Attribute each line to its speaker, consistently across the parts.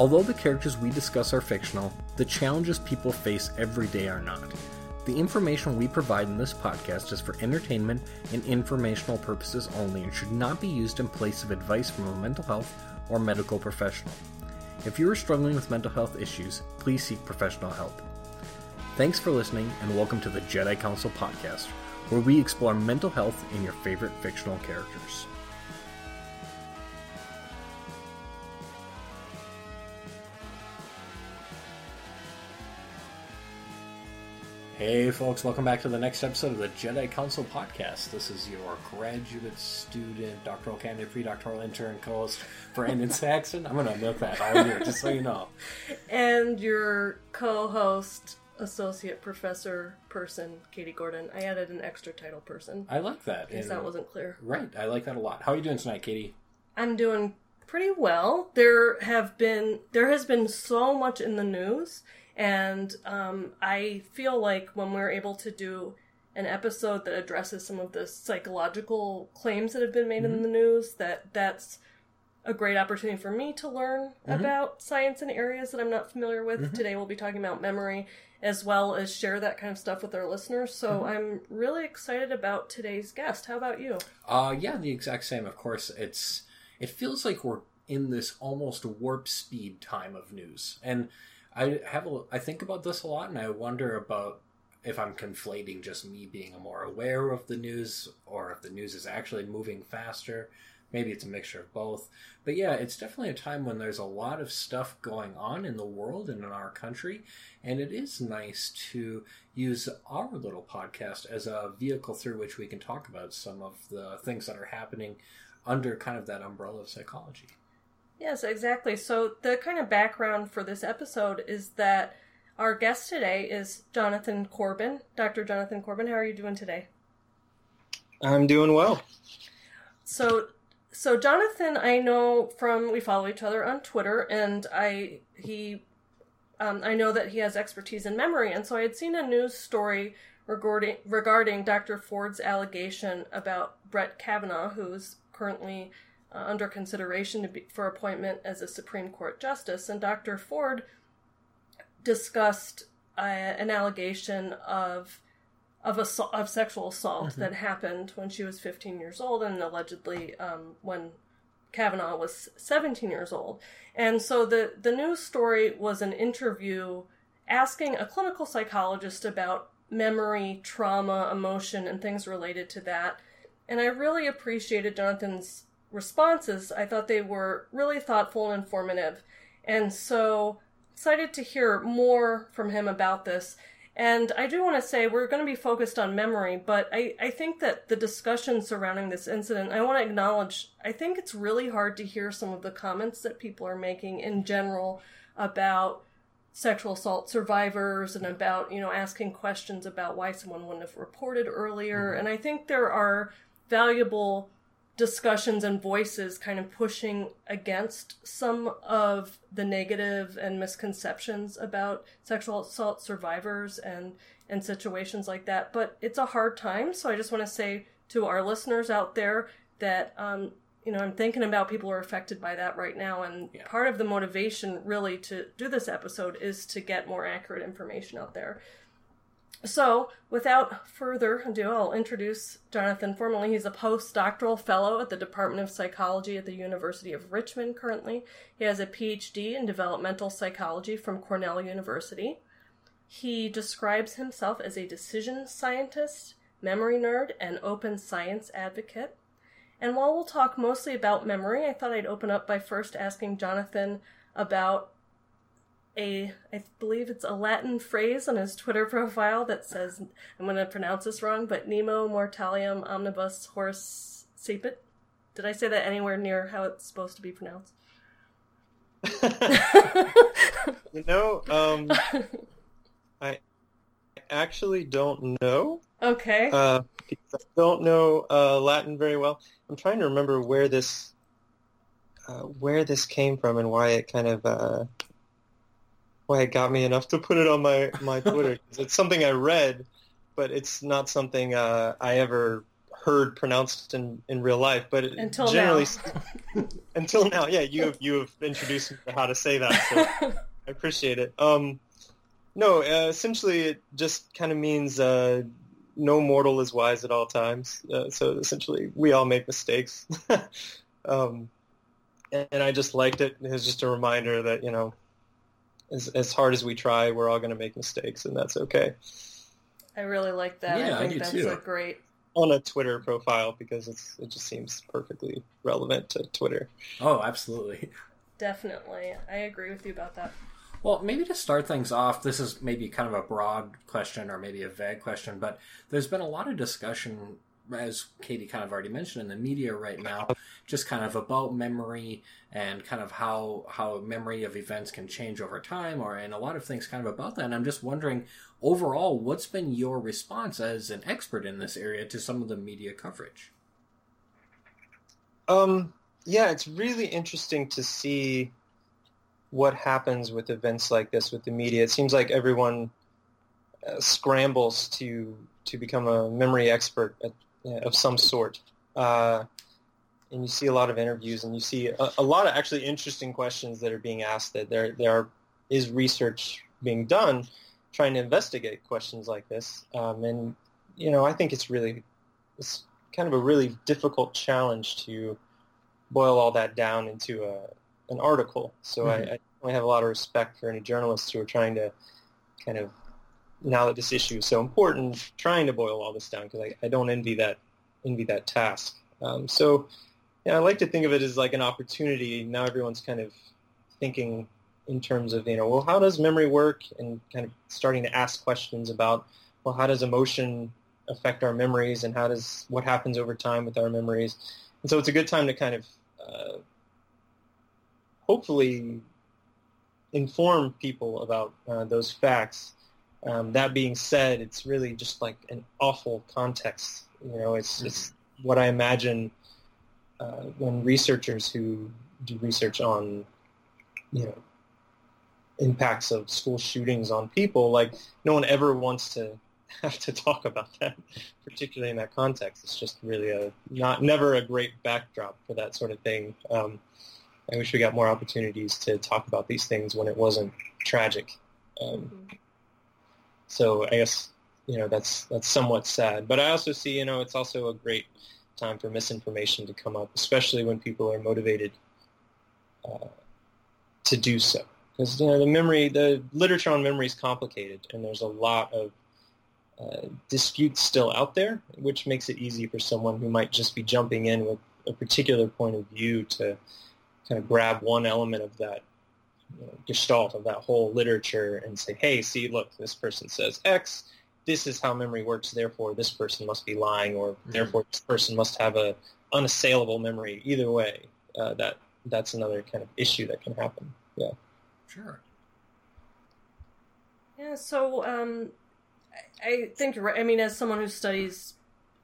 Speaker 1: Although the characters we discuss are fictional, the challenges people face every day are not. The information we provide in this podcast is for entertainment and informational purposes only and should not be used in place of advice from a mental health or medical professional. If you are struggling with mental health issues, please seek professional help. Thanks for listening and welcome to the Jedi Counsel podcast, where we explore mental health in your favorite fictional characters. Hey, folks, welcome back to the next episode of the Jedi Counsel podcast. This is your graduate student, doctoral candidate, pre doctoral intern co host, Brandon Saxon. I'm going to milk that all year, just so you know.
Speaker 2: And your co host, associate professor person, Katie Gordon. I added an extra title person.
Speaker 1: I like that.
Speaker 2: Because that wasn't clear.
Speaker 1: Right, I like that a lot. How are you doing tonight, Katie?
Speaker 2: I'm doing pretty well. There have been there has been so much in the news and um, I feel like when we're able to do an episode that addresses some of the psychological claims that have been made mm-hmm. in the news, that that's a great opportunity for me to learn mm-hmm. about science in areas that I'm not familiar with. Mm-hmm. Today we'll be talking about memory as well as share that kind of stuff with our listeners. So mm-hmm. I'm really excited about today's guest. How about you?
Speaker 1: Uh yeah, the exact same. Of course, it's it feels like we're in this almost warp speed time of news. And I have a, I think about this a lot, and I wonder about if I'm conflating just me being more aware of the news, or if the news is actually moving faster. Maybe it's a mixture of both. But yeah, it's definitely a time when there's a lot of stuff going on in the world and in our country, and it is nice to use our little podcast as a vehicle through which we can talk about some of the things that are happening under kind of that umbrella of psychology.
Speaker 2: Yes, exactly. So, the kind of background for this episode is that our guest today is Jonathan Corbin. Dr. Jonathan Corbin, how are you doing today?
Speaker 3: I'm doing well.
Speaker 2: So, so Jonathan, I know from we follow each other on Twitter, and I he, um, I know that he has expertise in memory, and so I had seen a news story regarding regarding Dr. Ford's allegation about Brett Kavanaugh, who's currently under consideration be, for appointment as a Supreme Court justice, and Dr. Ford discussed uh, an allegation of of assault, of sexual assault mm-hmm. that happened when she was 15 years old, and allegedly um, when Kavanaugh was 17 years old. And so the the news story was an interview asking a clinical psychologist about memory, trauma, emotion, and things related to that. And I really appreciated Jonathan's responses, I thought they were really thoughtful and informative. And so excited to hear more from him about this. And I do want to say we're going to be focused on memory, but I, I think that the discussion surrounding this incident, I want to acknowledge, I think it's really hard to hear some of the comments that people are making in general about sexual assault survivors and about, you know, asking questions about why someone wouldn't have reported earlier. Mm-hmm. And I think there are valuable discussions and voices kind of pushing against some of the negative and misconceptions about sexual assault survivors and and situations like that but it's a hard time so i just want to say to our listeners out there that um, you know i'm thinking about people who are affected by that right now and yeah. part of the motivation really to do this episode is to get more accurate information out there so, without further ado, I'll introduce Jonathan formally. He's a postdoctoral fellow at the Department of Psychology at the University of Richmond currently. He has a PhD in developmental psychology from Cornell University. He describes himself as a decision scientist, memory nerd, and open science advocate. And while we'll talk mostly about memory, I thought I'd open up by first asking Jonathan about a I believe it's a Latin phrase on his Twitter profile that says I'm going to pronounce this wrong, but Nemo mortalium omnibus horis sapit. Did I say that anywhere near how it's supposed to be pronounced?
Speaker 3: you know, um, I actually don't know.
Speaker 2: Okay.
Speaker 3: Uh, I don't know uh, Latin very well. I'm trying to remember where this uh, where this came from and why it kind of uh, why it got me enough to put it on my my Twitter. it's something I read, but it's not something uh, I ever heard pronounced in, in real life, but
Speaker 2: Until
Speaker 3: generally
Speaker 2: now.
Speaker 3: until now, yeah, you have you have introduced me to how to say that. So I appreciate it. Um, no, uh, essentially, it just kind of means uh, no mortal is wise at all times. Uh, so essentially, we all make mistakes. um, and, and I just liked it. It was just a reminder that you know, as as hard as we try, we're all going to make mistakes, and that's okay.
Speaker 2: I really like that.
Speaker 1: Yeah, I
Speaker 2: I think
Speaker 1: do
Speaker 2: that's
Speaker 1: too.
Speaker 2: a great.
Speaker 3: On a Twitter profile because it's it just seems perfectly relevant to Twitter.
Speaker 1: Oh, absolutely.
Speaker 2: Definitely, I agree with you about that.
Speaker 1: Well, maybe to start things off, this is maybe kind of a broad question or maybe a vague question, but there's been a lot of discussion, as Katie kind of already mentioned, in the media right now, just kind of about memory and kind of how how memory of events can change over time, or and a lot of things kind of about that. And I'm just wondering, overall, what's been your response as an expert in this area to some of the media coverage?
Speaker 3: Um, yeah, it's really interesting to see what happens with events like this with the media. It seems like everyone uh, scrambles to to become a memory expert at, of some sort. Uh, and you see a lot of interviews, and you see a, a lot of actually interesting questions that are being asked. That there there are, is research being done trying to investigate questions like this. Um, and you know, I think it's really it's kind of a really difficult challenge to boil all that down into a an article. So I, I definitely have a lot of respect for any journalists who are trying to kind of now that this issue is so important, trying to boil all this down because I, I don't envy that envy that task. Um, so yeah, I like to think of it as like an opportunity. Now everyone's kind of thinking in terms of you know, well, how does memory work, and kind of starting to ask questions about well, how does emotion affect our memories, and how does what happens over time with our memories. And so it's a good time to kind of uh, hopefully inform people about uh, those facts. Um, that being said, it's really just like an awful context. You know, it's it's what I imagine uh, when researchers who do research on, you know, impacts of school shootings on people, like no one ever wants to have to talk about that, particularly in that context. It's just really a not never a great backdrop for that sort of thing. Um, I wish we got more opportunities to talk about these things when it wasn't tragic. Um, so I guess you know that's that's somewhat sad. But I also see you know it's also a great time for misinformation to come up, especially when people are motivated uh, to do so. Because you know the memory, the literature on memory is complicated, and there's a lot of uh, disputes still out there, which makes it easy for someone who might just be jumping in with a particular point of view to kind of grab one element of that you know, gestalt of that whole literature and say, hey, see, look, this person says X. This is how memory works. Therefore, this person must be lying, or
Speaker 1: Mhm.
Speaker 3: therefore, this person must have a unassailable memory. Either way, uh, that that's another kind of issue that can happen. Yeah.
Speaker 1: Sure.
Speaker 2: Yeah, so um, I, I think you're right. I mean, as someone who studies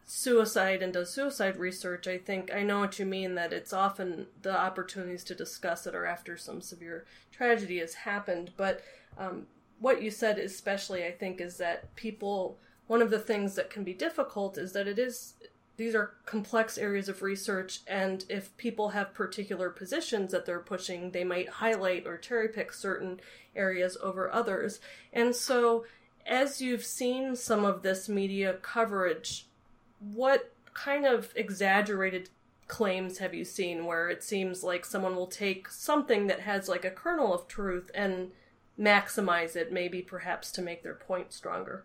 Speaker 2: suicide and does suicide research, I think I know what you mean that it's often the opportunities to discuss it are after some severe tragedy has happened. But um, what you said, especially, I think, is that people, one of the things that can be difficult is that it is. These are complex areas of research, and if people have particular positions that they're pushing, they might highlight or cherry pick certain areas over others. And so, as you've seen some of this media coverage, what kind of exaggerated claims have you seen where it seems like someone will take something that has like a kernel of truth and maximize it, maybe perhaps to make their point stronger?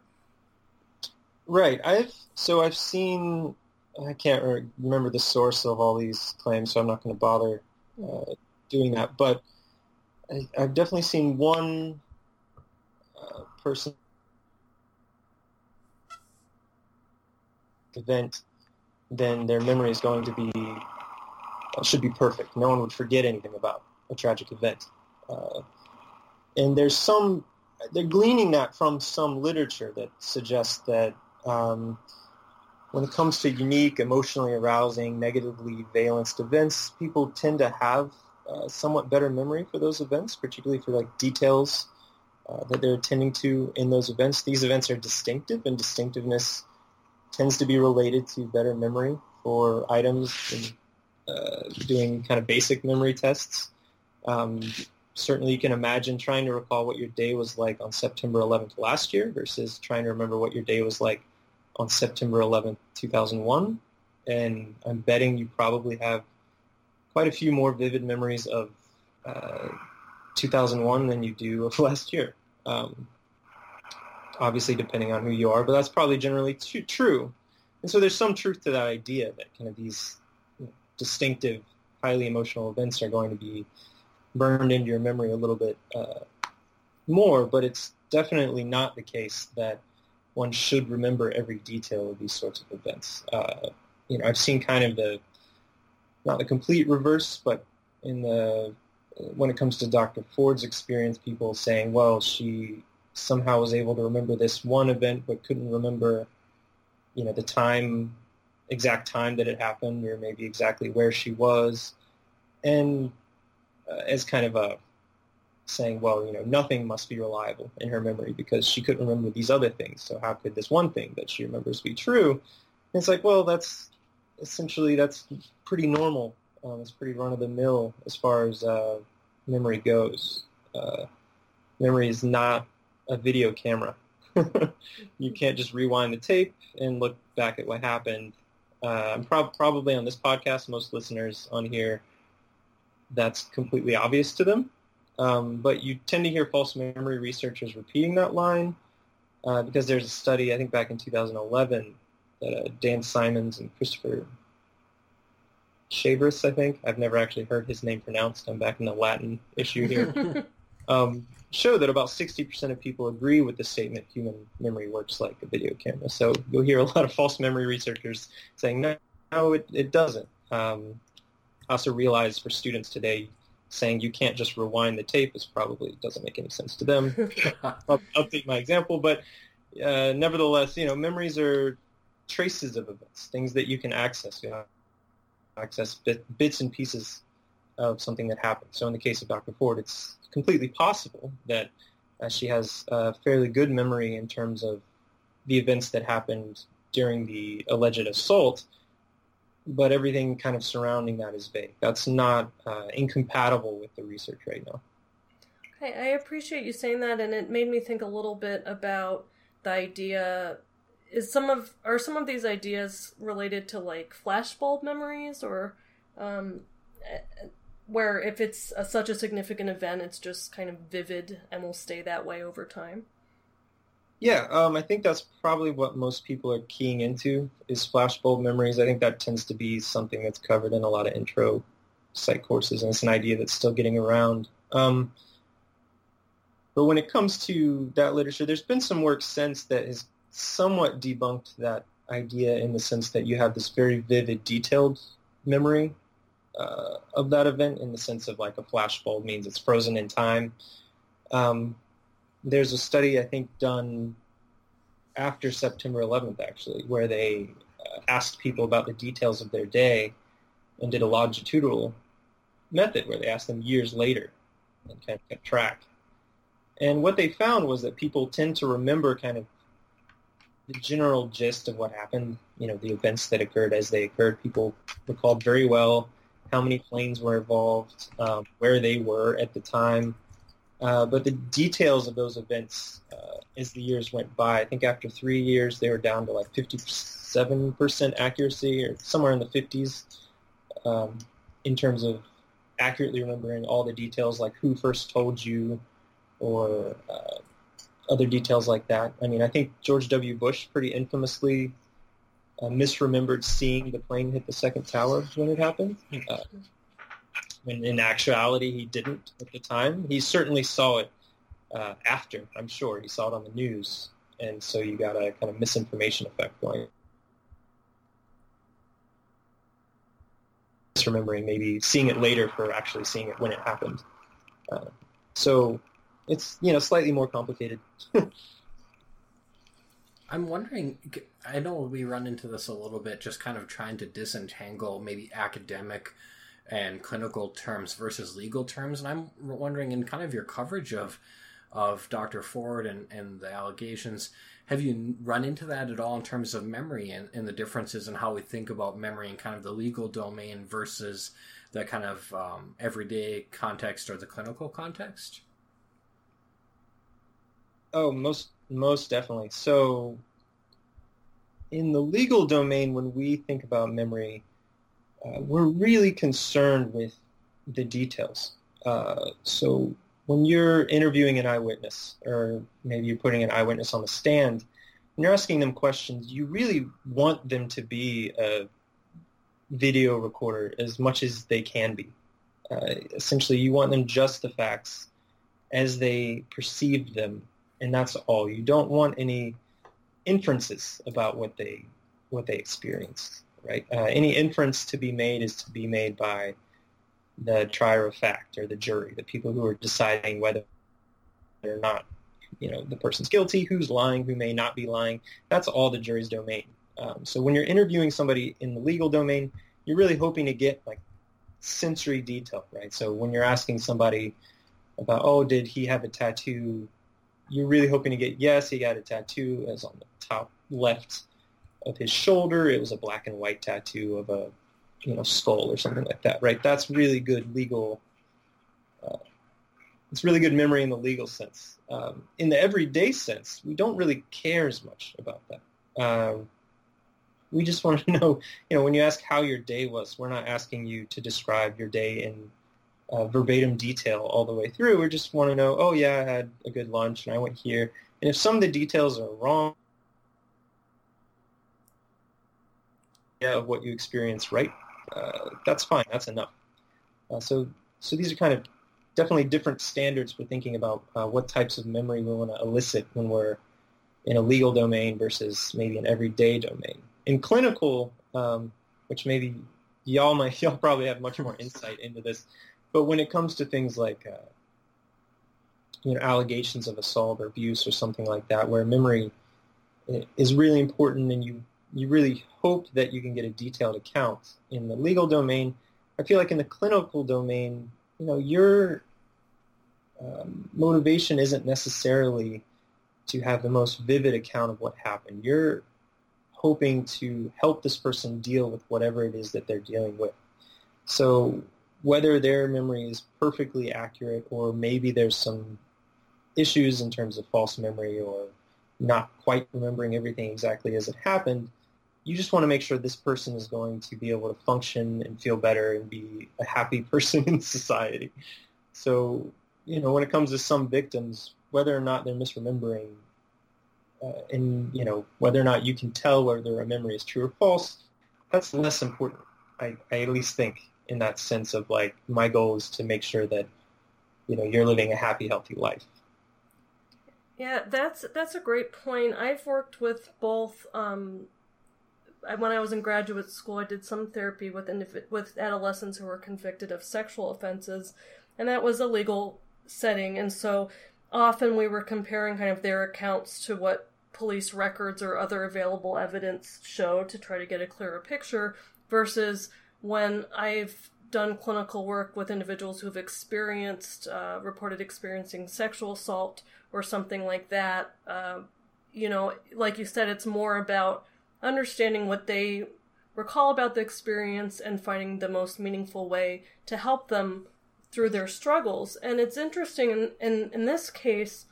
Speaker 3: Right. I've so I've seen. I can't re- remember the source of all these claims, so I'm not going to bother uh, doing that. But I, I've definitely seen one uh, person event, then their memory is going to be uh, should be perfect. No one would forget anything about a tragic event. Uh, and there's some they're gleaning that from some literature that suggests that um, when it comes to unique, emotionally arousing, negatively valenced events, people tend to have uh, somewhat better memory for those events, particularly for like details uh, that they're attending to in those events. These events are distinctive, and distinctiveness tends to be related to better memory for items and uh, doing kind of basic memory tests. Um, certainly you can imagine trying to recall what your day was like on September 11th last year versus trying to remember what your day was like on September 11th, 2001. And I'm betting you probably have quite a few more vivid memories of uh, 2001 than you do of last year. Um, obviously, depending on who you are, but that's probably generally t- true. And so there's some truth to that idea that kind of these you know, distinctive, highly emotional events are going to be burned into your memory a little bit uh, more, but it's definitely not the case that one should remember every detail of these sorts of events. Uh, you know, I've seen kind of the not the complete reverse, but in the when it comes to Dr. Ford's experience, people saying, well, she somehow was able to remember this one event, but couldn't remember, you know, the time, exact time that it happened, or maybe exactly where she was, and uh, as kind of a saying, well, you know, nothing must be reliable in her memory because she couldn't remember these other things. So how could this one thing that she remembers be true? And it's like, well, that's essentially that's pretty normal. Um, it's pretty run of the mill as far as uh, memory goes. Uh, memory is not a video camera. you can't just rewind the tape and look back at what happened. Uh, I'm prob- probably on this podcast, most listeners on here, that's completely obvious to them. Um, but you tend to hear false memory researchers repeating that line uh, because there's a study, I think back in 2011, that uh, Dan Simons and Christopher Chabris, I think. I've never actually heard his name pronounced. I'm back in the Latin issue here. um, show that about 60% of people agree with the statement human memory works like a video camera. So you'll hear a lot of false memory researchers saying, no, no it, it doesn't. Um, I also realize for students today, saying you can't just rewind the tape is probably doesn't make any sense to them. I'll update my example, but uh, nevertheless, you know, memories are traces of events, things that you can access. You know, access bit, bits and pieces of something that happened. So in the case of Dr. Ford, it's completely possible that uh, she has a fairly good memory in terms of the events that happened during the alleged assault, but everything kind of surrounding that is vague. That's not uh, incompatible with the research right now.
Speaker 2: Okay, I appreciate you saying that, and it made me think a little bit about the idea. Is some of are some of these ideas related to like flashbulb memories, or um, where if it's a, such a significant event, it's just kind of vivid and will stay that way over time?
Speaker 3: Yeah, um, I think that's probably what most people are keying into is flashbulb memories. I think that tends to be something that's covered in a lot of intro psych courses, and it's an idea that's still getting around. Um, but when it comes to that literature, there's been some work since that has somewhat debunked that idea in the sense that you have this very vivid, detailed memory uh, of that event in the sense of like a flashbulb means it's frozen in time. Um, there's a study I think done after September 11th actually, where they uh, asked people about the details of their day and did a longitudinal method where they asked them years later and kind of kept track. And what they found was that people tend to remember kind of the general gist of what happened, you know, the events that occurred as they occurred. People recalled very well how many planes were involved, um, where they were at the time. Uh, but the details of those events, uh, as the years went by, I think after three years they were down to like 57% accuracy or somewhere in the 50s um, in terms of accurately remembering all the details, like who first told you or uh, other details like that. I mean, I think George W. Bush pretty infamously uh, misremembered seeing the plane hit the second tower when it happened. Uh, when in actuality he didn't at the time. He certainly saw it uh, after, I'm sure. He saw it on the news. And so you got a kind of misinformation effect going. Misremembering, maybe seeing it later for actually seeing it when it happened. Uh, so it's, you know, slightly more complicated.
Speaker 1: I'm wondering, I know we run into this a little bit, just kind of trying to disentangle maybe academic and clinical terms versus legal terms. And I'm wondering, in kind of your coverage of of Dr. Ford and, and the allegations, have you run into that at all in terms of memory and, and the differences in how we think about memory in kind of the legal domain versus the kind of um, everyday context or the clinical context?
Speaker 3: Oh, most most definitely. So, in the legal domain, when we think about memory, uh, we're really concerned with the details. Uh, so, when you're interviewing an eyewitness, or maybe you're putting an eyewitness on the stand, when you're asking them questions, you really want them to be a video recorder as much as they can be. Uh, essentially, you want them just the facts as they perceived them and that's all. You don't want any inferences about what they what they experienced, right? Uh, any inference to be made is to be made by the trier of fact or the jury, the people who are deciding whether or not, you know, the person's guilty, who's lying, who may not be lying. That's all the jury's domain. Um, so when you're interviewing somebody in the legal domain, you're really hoping to get like sensory detail, right? So when you're asking somebody about, oh, did he have a tattoo you're really hoping to get, yes, he got a tattoo as on the top left of his shoulder. It was a black and white tattoo of a, you know, skull or something like that, right? That's really good legal, uh, it's really good memory in the legal sense. Um, in the everyday sense, we don't really care as much about that. Um, we just want to know, you know, when you ask how your day was, we're not asking you to describe your day in uh, verbatim detail all the way through. We just want to know, oh yeah, I had a good lunch and I went here. And if some of the details are wrong, yeah, of what you experienced, right? Uh, that's fine. That's enough. Uh, so, so these are kind of definitely different standards for thinking about uh, what types of memory we want to elicit when we're in a legal domain versus maybe an everyday domain. In clinical, um, which maybe y'all might y'all probably have much more insight into this. But when it comes to things like uh, you know allegations of assault or abuse or something like that, where memory is really important, and you you really hope that you can get a detailed account in the legal domain. I feel like in the clinical domain, you know, your um, motivation isn't necessarily to have the most vivid account of what happened. You're hoping to help this person deal with whatever it is that they're dealing with. So whether their memory is perfectly accurate or maybe there's some issues in terms of false memory or not quite remembering everything exactly as it happened, you just want to make sure this person is going to be able to function and feel better and be a happy person in society. So, you know, when it comes to some victims, whether or not they're misremembering, uh, and you know whether or not you can tell whether a memory is true or false, that's less important. I, I at least think in that sense of like my goal is to make sure that you know you're living a happy healthy life.
Speaker 2: Yeah that's that's a great point. I've worked with both um, when i was in graduate school i did some therapy with with adolescents who were convicted of sexual offenses and that was a legal setting and so often we were comparing kind of their accounts to what police records or other available evidence show to try to get a clearer picture versus when I've done clinical work with individuals who've experienced, uh, reported experiencing sexual assault or something like that, uh, you know, like you said, it's more about understanding what they recall about the experience and finding the most meaningful way to help them through their struggles. And it's interesting in, in, in this case,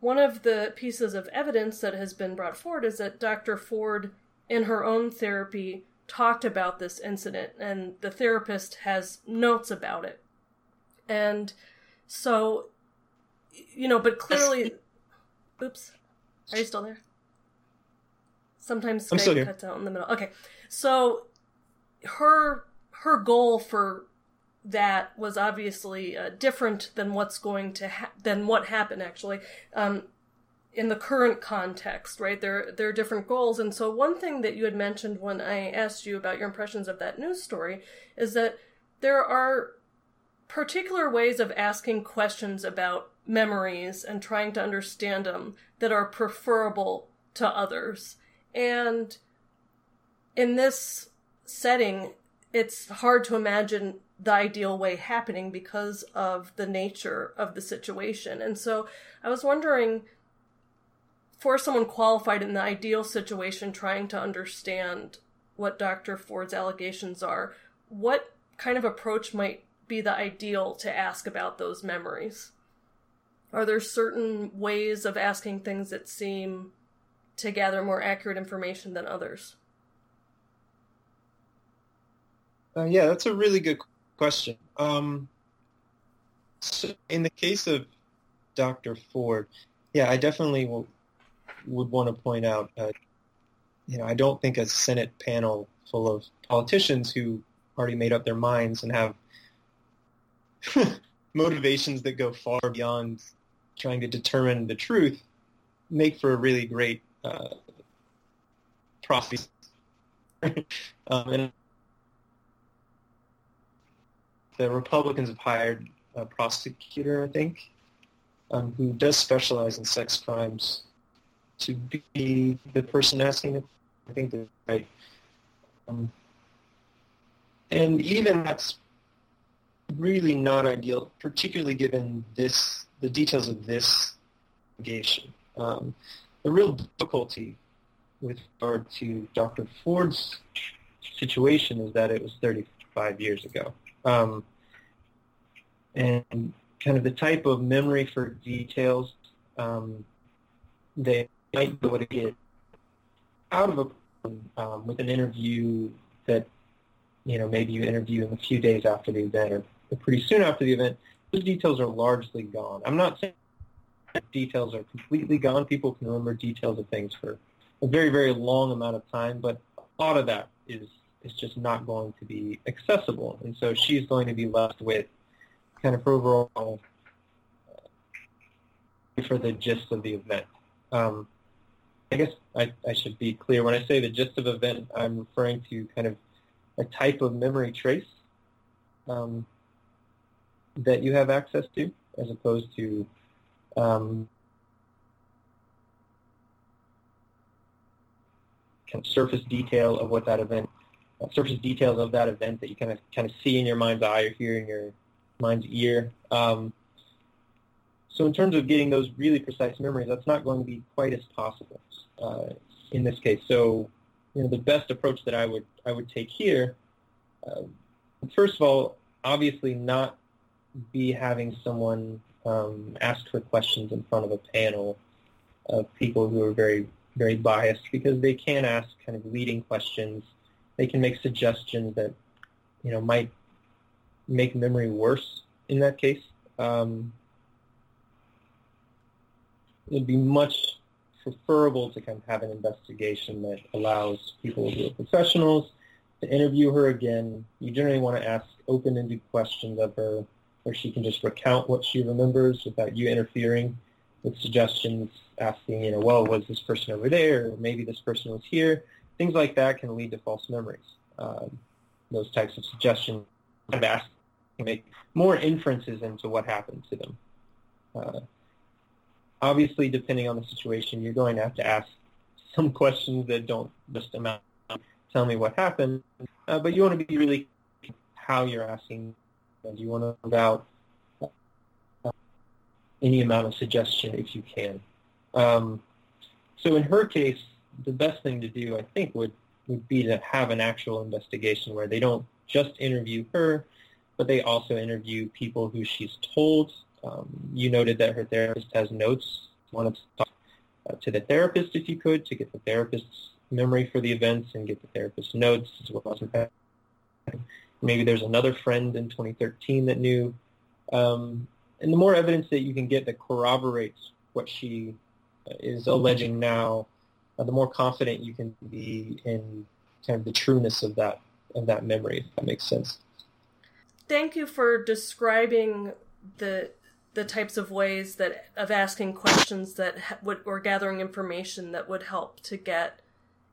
Speaker 2: one of the pieces of evidence that has been brought forward is that Dr. Ford, in her own therapy, talked about this incident, and the therapist has notes about it. And so, you know, but clearly, oops, are you still there? Sometimes Skype cuts out in the middle. Okay, so her her goal for that was obviously uh, different than what's going to ha- than what happened actually. Um, in the current context, right? There there are different goals. And so one thing that you had mentioned when I asked you about your impressions of that news story is that there are particular ways of asking questions about memories and trying to understand them that are preferable to others. And in this setting, it's hard to imagine the ideal way happening because of the nature of the situation. And so I was wondering for someone qualified in the ideal situation trying to understand what Dr. Ford's allegations are, what kind of approach might be the ideal to ask about those memories? Are there certain ways of asking things that seem to gather more accurate information than others?
Speaker 3: Uh, yeah, that's a really good question. Um, so in the case of Dr. Ford, yeah, I definitely will, would want to point out, uh, you know, I don't think a Senate panel full of politicians who already made up their minds and have motivations that go far beyond trying to determine the truth make for a really great uh, process. um, and the Republicans have hired a prosecutor, I think, um, who does specialize in sex crimes, to be the person asking it. I think that's right. Um, and even that's really not ideal, particularly given this the details of this allegation. Um, the real difficulty with regard to Dr. Ford's situation is that it was 35 years ago. Um, and kind of the type of memory for details um, they might be able to get out of a um, with an interview that you know maybe you interview in a few days after the event or pretty soon after the event, those details are largely gone. I'm not saying details are completely gone. People can remember details of things for a very, very long amount of time, but a lot of that is is just not going to be accessible. And so she's going to be left with kind of overall uh, for the gist of the event. Um, I guess I, I should be clear. When I say the gist of event, I'm referring to kind of a type of memory trace um, that you have access to, as opposed to um, kind of surface detail of what that event, uh, surface details of that event that you kind of kind of see in your mind's eye or hear in your mind's ear. Um, so in terms of getting those really precise memories, that's not going to be quite as possible uh, in this case. So you know, the best approach that I would I would take here, uh, first of all, obviously not be having someone um, ask for questions in front of a panel of people who are very, very biased because they can ask kind of leading questions. They can make suggestions that, you know, might make memory worse in that case. Um, it'd be much preferable to kind of have an investigation that allows people who are professionals to interview her again. You generally want to ask open-ended questions of her where she can just recount what she remembers without you interfering with suggestions, asking, you know, well, was this person over there, or maybe this person was here. Things like that can lead to false memories. Um, those types of suggestions kind of ask make more inferences into what happened to them. Uh, obviously, depending on the situation, you're going to have to ask some questions that don't just amount tell me what happened, uh, but you want to be really how you're asking and you want to about uh, any amount of suggestion if you can. Um, so in her case, the best thing to do, I think, would, would be to have an actual investigation where they don't just interview her, but they also interview people who she's told. Um, you noted that her therapist has notes. You want to talk uh, to the therapist if you could to get the therapist's memory for the events and get the therapist's notes as well as Maybe there's another friend in 2013 that knew. Um, and the more evidence that you can get that corroborates what she uh, is alleging now, uh, the more confident you can be in kind of the trueness of that of that memory. If that makes sense.
Speaker 2: Thank you for describing the the types of ways that of asking questions that would or gathering information that would help to get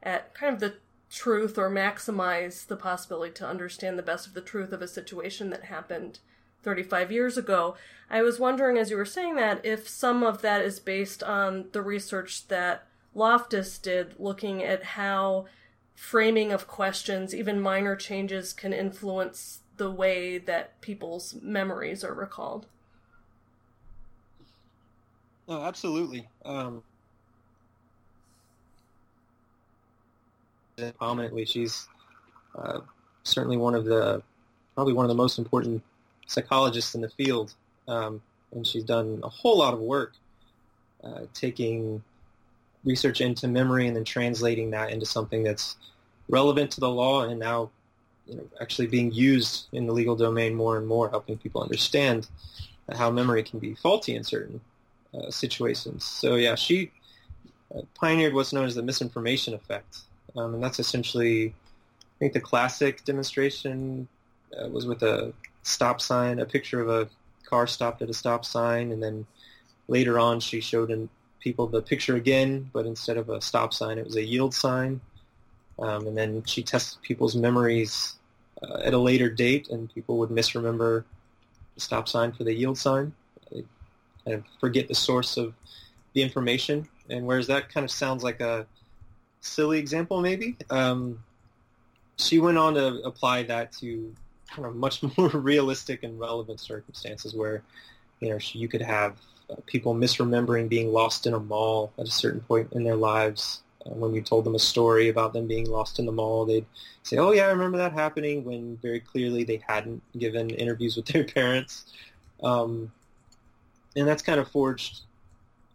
Speaker 2: at kind of the truth or maximize the possibility to understand the best of the truth of a situation that happened 35 years ago. I was wondering, as you were saying that, if some of that is based on the research that Loftus did, looking at how framing of questions, even minor changes, can influence the way that people's memories are recalled.
Speaker 3: Oh, absolutely. Um, prominently. She's uh, certainly one of the probably one of the most important psychologists in the field, um, and she's done a whole lot of work uh, taking research into memory and then translating that into something that's relevant to the law and now you know, actually being used in the legal domain more and more, helping people understand how memory can be faulty in certain uh, situations. So yeah, she uh, pioneered what's known as the misinformation effect, um, and that's essentially, I think the classic demonstration uh, was with a stop sign, a picture of a car stopped at a stop sign, and then later on she showed in people the picture again, but instead of a stop sign, it was a yield sign. Um, and then she tested people's memories uh, at a later date, and people would misremember the stop sign for the yield sign. Of forget the source of the information. And whereas that kind of sounds like a silly example, maybe, um, she went on to apply that to kind of much more realistic and relevant circumstances where, you know, you could have uh, people misremembering being lost in a mall at a certain point in their lives uh, when you told them a story about them being lost in the mall, they'd say, "Oh yeah, I remember that happening," when very clearly they hadn't given interviews with their parents. Um, and that's kind of forged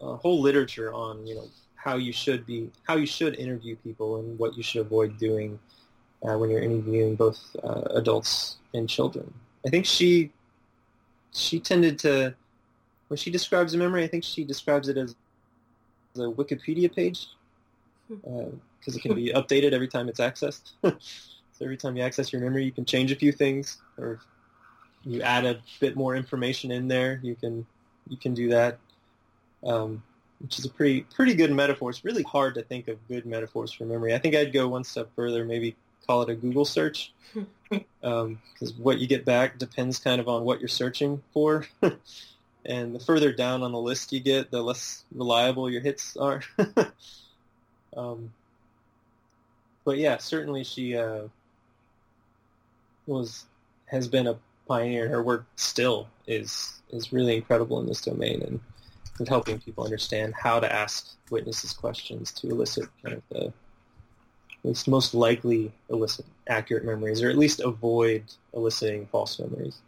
Speaker 3: a whole literature on you know how you should be, how you should interview people, and what you should avoid doing uh, when you're interviewing both uh, adults and children. I think she she tended to when she describes a memory. I think she describes it as the Wikipedia page because uh, it can be updated every time it's accessed. so every time you access your memory, you can change a few things, or you add a bit more information in there. You can you can do that, um, which is a pretty pretty good metaphor. It's really hard to think of good metaphors for memory. I think I'd go one step further, maybe call it a Google search, because um, what you get back depends kind of on what you're searching for. and the further down on the list you get, the less reliable your hits are. Um, but yeah, certainly she uh, was has been a pioneer. In her work still is is really incredible in this domain and, and helping people understand how to ask witnesses questions to elicit kind of the least most likely elicit accurate memories, or at least avoid eliciting false memories.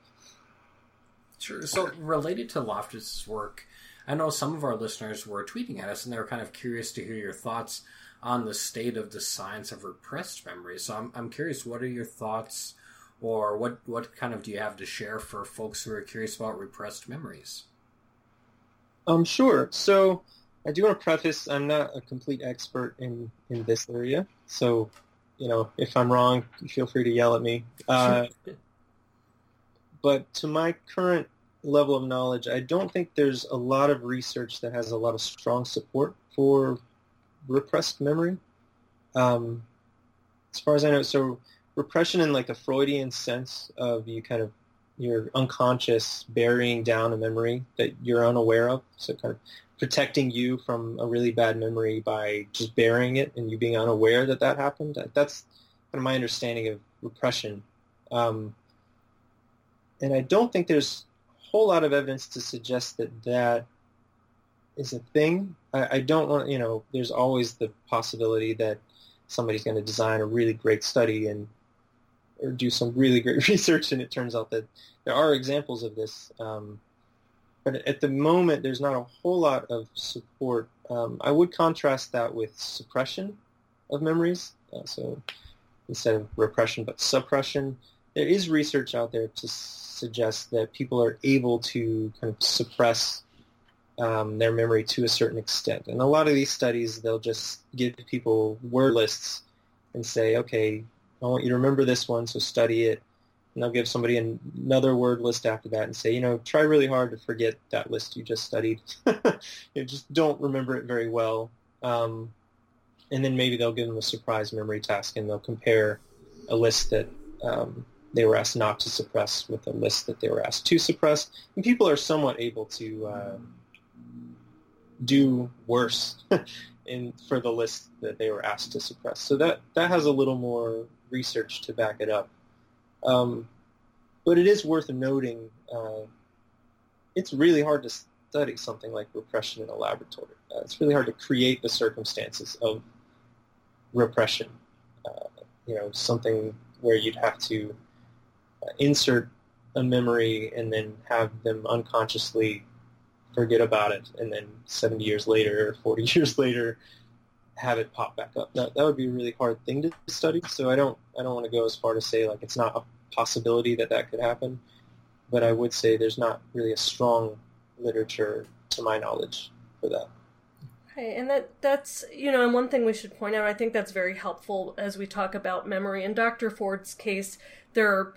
Speaker 1: Sure. So related to Loftus's work, I know some of our listeners were tweeting at us and they were kind of curious to hear your thoughts on the state of the science of repressed memory. So I'm, I'm curious, what are your thoughts or what, what kind of do you have to share for folks who are curious about repressed memories?
Speaker 3: Um, sure. So I do want to preface, I'm not a complete expert in, in this area. So, you know, if I'm wrong, feel free to yell at me. Uh, but to my current level of knowledge, I don't think there's a lot of research that has a lot of strong support for repressed memory. Um, as far as I know, so repression in like a Freudian sense of you kind of your unconscious burying down a memory that you're unaware of, so kind of protecting you from a really bad memory by just burying it and you being unaware that that happened. That's kind of my understanding of repression. Um, and I don't think there's a whole lot of evidence to suggest that that is a thing. I, I don't want, you know, there's always the possibility that somebody's going to design a really great study and or do some really great research, and it turns out that there are examples of this. Um, but at the moment, there's not a whole lot of support. Um, I would contrast that with suppression of memories. Uh, so instead of repression, but suppression. There is research out there to suggest that people are able to kind of suppress um, their memory to a certain extent. And a lot of these studies, they'll just give people word lists and say, okay, I want you to remember this one, so study it. And they'll give somebody another word list after that and say, you know, try really hard to forget that list you just studied. you just don't remember it very well. Um, and then maybe they'll give them a surprise memory task and they'll compare a list that um, they were asked not to suppress with a list that they were asked to suppress. And people are somewhat able to uh, do worse in for the list that they were asked to suppress. So that that has a little more research to back it up. Um, but it is worth noting uh, it's really hard to study something like repression in a laboratory. Uh, it's really hard to create the circumstances of repression uh, you know, something where you'd have to uh, insert a memory and then have them unconsciously forget about it, and then 70 years later or 40 years later have it pop back up. That that would be a really hard thing to study. So I don't I don't want to go as far to say like it's not a possibility that that could happen, but I would say there's not really a strong literature to my knowledge for that.
Speaker 2: Okay, and that that's you know, and one thing we should point out, I think that's very helpful as we talk about memory. In Dr. Ford's case, there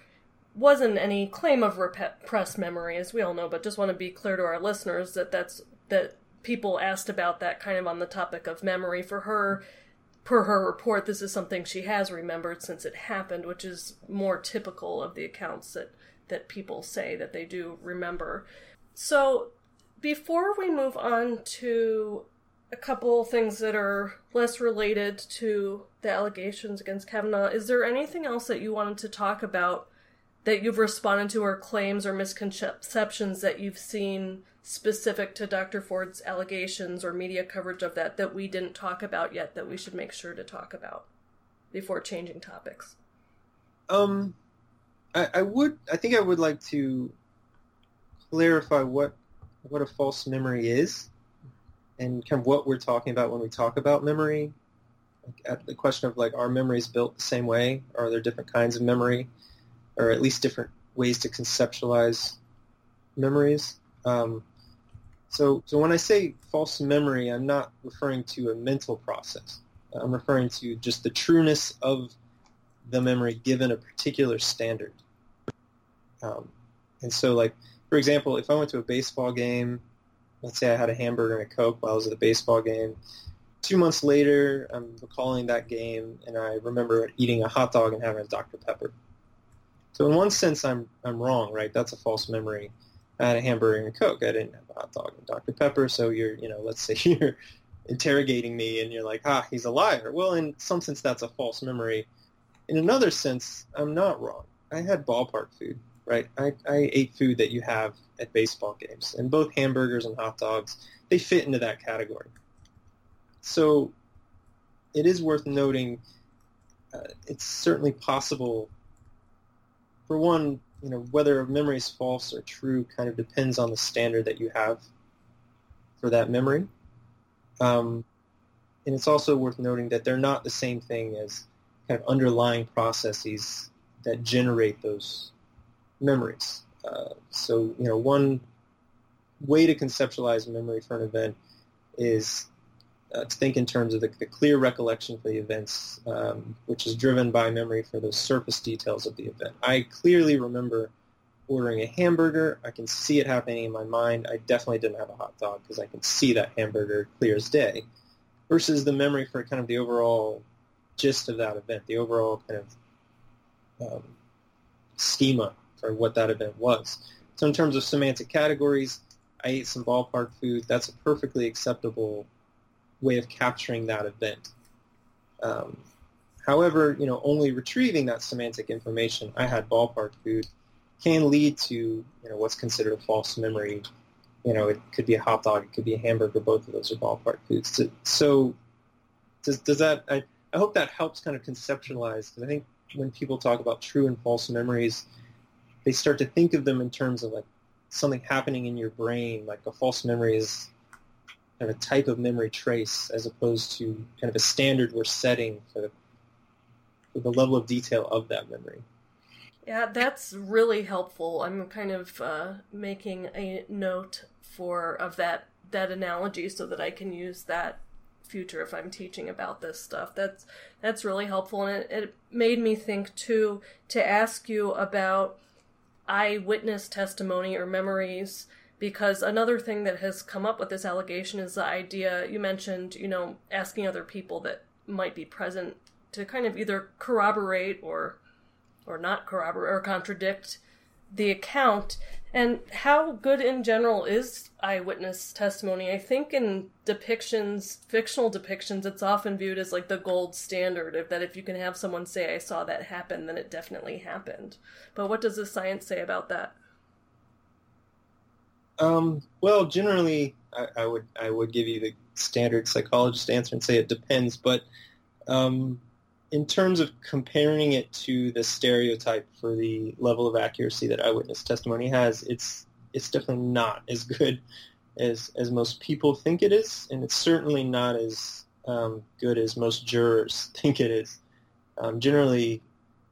Speaker 2: wasn't any claim of repressed memory, as we all know, but just want to be clear to our listeners that that's that people asked about that kind of on the topic of memory. For her, per her report, this is something she has remembered since it happened, which is more typical of the accounts that, that people say that they do remember. So, before we move on to a couple things that are less related to the allegations against Kavanaugh, is there anything else that you wanted to talk about that you've responded to, or claims or misconceptions that you've seen specific to Dr. Ford's allegations or media coverage of that that we didn't talk about yet that we should make sure to talk about before changing topics?
Speaker 3: Um, I, I would. I think I would like to clarify what what a false memory is, and kind of what we're talking about when we talk about memory. Like at the question of like, are memories built the same way? Are there different kinds of memory, or at least different ways to conceptualize memories? Um, so, so when I say false memory, I'm not referring to a mental process. I'm referring to just the trueness of the memory given a particular standard. Um, and so, like, for example, if I went to a baseball game, let's say I had a hamburger and a Coke while I was at the baseball game, two months later, I'm recalling that game, and I remember eating a hot dog and having a Dr. Pepper. So in one sense, I'm, I'm wrong, right? That's a false memory. I had a hamburger and a Coke. I didn't have a hot dog and Dr. Pepper. So you're, you know, let's say you're interrogating me and you're like, ah, he's a liar. Well, in some sense, that's a false memory. In another sense, I'm not wrong. I had ballpark food, right? I, I ate food that you have at baseball games. And both hamburgers and hot dogs, they fit into that category. So it is worth noting uh, it's certainly possible, for one, you know, whether a memory is false or true kind of depends on the standard that you have for that memory. Um, and it's also worth noting that they're not the same thing as kind of underlying processes that generate those memories. Uh, so, you know, one way to conceptualize memory for an event is uh, to think in terms of the, the, clear recollection for the events, um, which is driven by memory for those surface details of the event. I clearly remember ordering a hamburger. I can see it happening in my mind. I definitely didn't have a hot dog because I can see that hamburger clear as day. Versus the memory for kind of the overall gist of that event, the overall kind of um, schema for what that event was. So in terms of semantic categories, I ate some ballpark food. That's a perfectly acceptable way of capturing that event. Um, however, you know, only retrieving that semantic information, I had ballpark food, can lead to you know what's considered a false memory. You know, it could be a hot dog, it could be a hamburger. Both of those are ballpark foods. So, so does does that? I, I hope that helps kind of conceptualize because I think when people talk about true and false memories, they start to think of them in terms of like something happening in your brain. Like a false memory is kind of a type of memory trace as opposed to kind of a standard we're setting for the, for the level of detail of that memory.
Speaker 2: Yeah, that's really helpful. I'm kind of uh, making a note for of that that analogy so that I can use that future if I'm teaching about this stuff. That's that's really helpful, and it, it made me think too to ask you about eyewitness testimony or memories because another thing that has come up with this allegation is the idea you mentioned, you know, asking other people that might be present to kind of either corroborate or or not corroborate or contradict the account. And how good in general is eyewitness testimony? I think in depictions fictional depictions it's often viewed as like the gold standard of that if you can have someone say i saw that happen then it definitely happened. But what does the science say about that
Speaker 3: um, well, generally, I, I, would I would give you the standard psychologist answer and say it depends. But um, in terms of comparing it to the stereotype for the level of accuracy that eyewitness testimony has, it's it's definitely not as good as as most people think it is, and it's certainly not as um, good as most jurors think it is. Um, generally,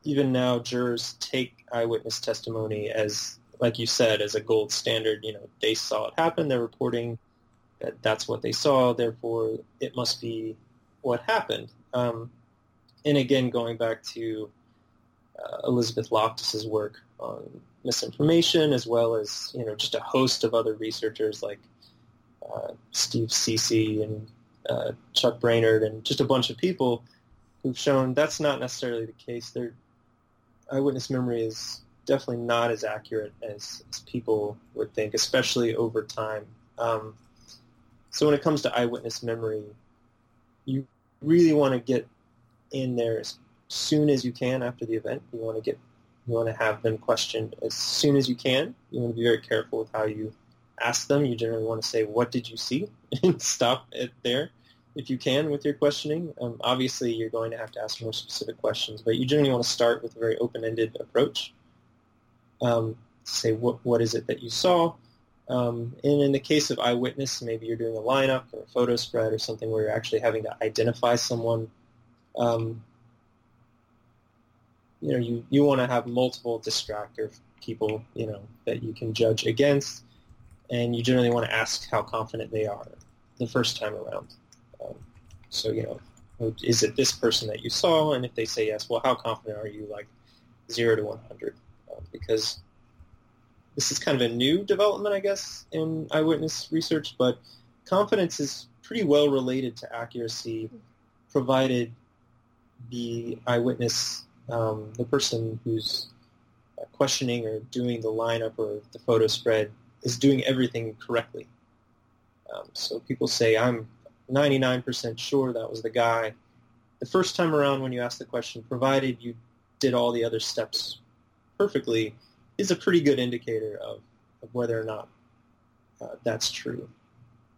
Speaker 3: even now, jurors take eyewitness testimony as, like you said, as a gold standard. You know, they saw it happen. They're reporting that that's what they saw. Therefore, it must be what happened. Um, and again, going back to uh, Elizabeth Loftus's work on misinformation, as well as you know just a host of other researchers like uh, Steve Ceci and uh, Chuck Brainerd, and just a bunch of people who've shown that's not necessarily the case. Their eyewitness memory is definitely not as accurate as, as people would think, especially over time. Um, so when it comes to eyewitness memory, you really want to get in there as soon as you can after the event. You want to get you want to have them questioned as soon as you can. You want to be very careful with how you ask them. You generally want to say, "What did you see?" and stop it there if you can with your questioning. Um, obviously, you're going to have to ask more specific questions, but you generally want to start with a very open-ended approach. Um, say, what what is it that you saw? Um, and in the case of eyewitness, maybe you're doing a lineup or a photo spread or something where you're actually having to identify someone. Um, you know, you, you want to have multiple distractor people, you know, that you can judge against, and you generally want to ask how confident they are the first time around. Um, so, you know, is it this person that you saw? And if they say yes, well, how confident are you, like zero to 100? Because this is kind of a new development, I guess, in eyewitness research, but confidence is pretty well related to accuracy, provided the eyewitness, um, the person who's questioning or doing the lineup or the photo spread, is doing everything correctly. Um, so people say, I'm 99% sure that was the guy. The first time around when you ask the question, provided you did all the other steps perfectly, is a pretty good indicator of, of whether or not uh, that's true.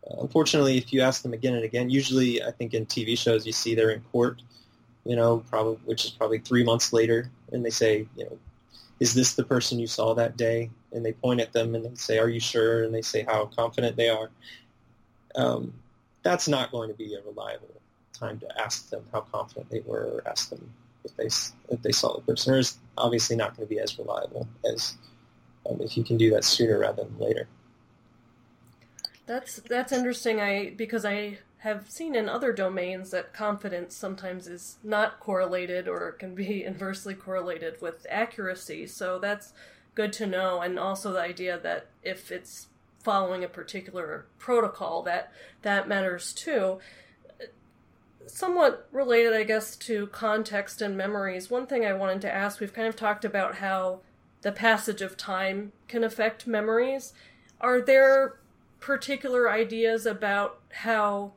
Speaker 3: Uh, unfortunately, if you ask them again and again, usually I think in TV shows you see they're in court, you know, probably which is probably three months later, and they say, you know, is this the person you saw that day? And they point at them and they say, are you sure? And they say how confident they are. Um, that's not going to be a reliable time to ask them how confident they were or ask them if they if they saw the person. Obviously not going to be as reliable as um, if you can do that sooner rather than later.
Speaker 2: That's that's interesting. I because I have seen in other domains that confidence sometimes is not correlated or can be inversely correlated with accuracy. So that's good to know, and also the idea that if it's following a particular protocol, that that matters too somewhat related, I guess, to context and memories, one thing I wanted to ask we've kind of talked about how the passage of time can affect memories. Are there particular ideas about how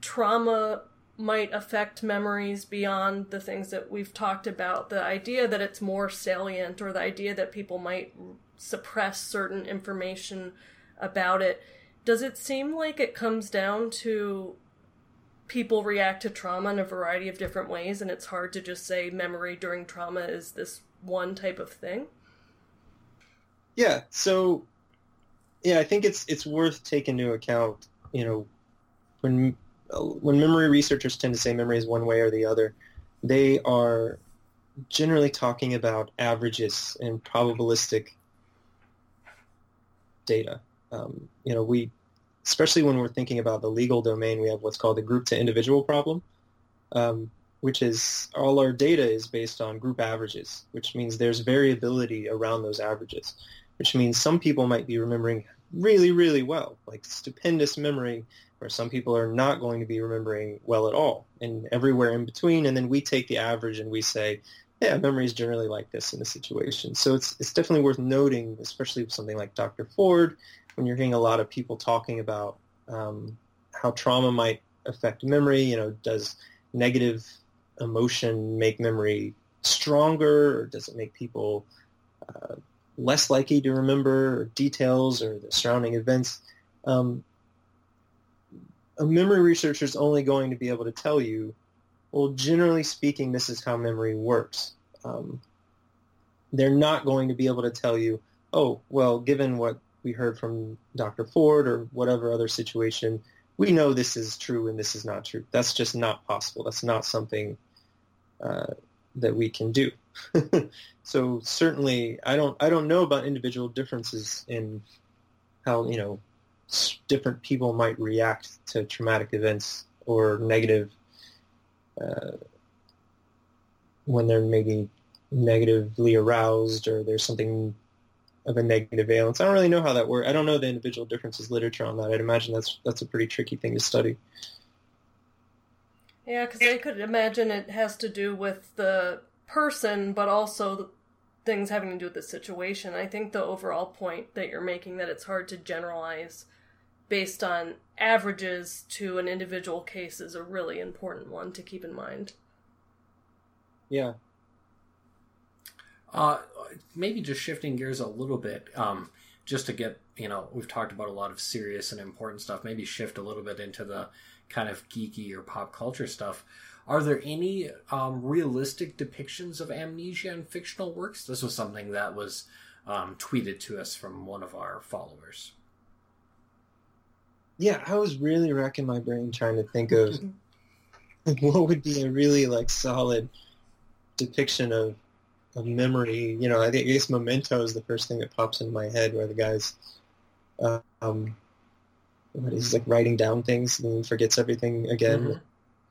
Speaker 2: trauma might affect memories beyond the things that we've talked about? The idea that it's more salient, or the idea that people might suppress certain information about it. Does it seem like it comes down to people react to trauma in a variety of different ways, and it's hard to just say memory during trauma is this one type of thing.
Speaker 3: Yeah. So, yeah, I think it's it's worth taking into account. You know, when when memory researchers tend to say memory is one way or the other, they are generally talking about averages and probabilistic data. Um, you know, we especially when we're thinking about the legal domain, we have what's called the group to individual problem, um, which is all our data is based on group averages, which means there's variability around those averages, which means some people might be remembering really, really well, like stupendous memory, where some people are not going to be remembering well at all, and everywhere in between. And then we take the average and we say, yeah, memory is generally like this in the situation. So it's it's definitely worth noting, especially with something like Dr. Ford when you're hearing a lot of people talking about um, how trauma might affect memory, you know, does negative emotion make memory stronger or does it make people uh, less likely to remember details or the surrounding events? Um, a memory researcher is only going to be able to tell you well, generally speaking, this is how memory works. Um, they're not going to be able to tell you, oh, well, given what we heard from Dr. Ford or whatever other situation, we know this is true and this is not true. That's just not possible. That's not something uh, that we can do. so certainly, I don't I don't know about individual differences in how you know different people might react to traumatic events or negative uh, when they're maybe negatively aroused or there's something of a negative valence. I don't really know how that works. I don't know the individual differences literature on that. I'd imagine that's that's a pretty tricky thing to study.
Speaker 2: Yeah, because I could imagine it has to do with the person, but also the things having to do with the situation. I think the overall point that you're making that it's hard to generalize based on averages to an individual case is a really important one to keep in mind.
Speaker 3: Yeah.
Speaker 1: Uh, maybe just shifting gears a little bit, um, just to get you know we've talked about a lot of serious and important stuff. Maybe shift a little bit into the kind of geeky or pop culture stuff. Are there any um, realistic depictions of amnesia in fictional works? This was something that was um, tweeted to us from one of our followers.
Speaker 3: Yeah, I was really racking my brain trying to think of what would be a really like solid depiction of of memory. You know, I guess Memento is the first thing that pops into my head, where the guy's um, what he's like writing down things and forgets everything again. Mm-hmm.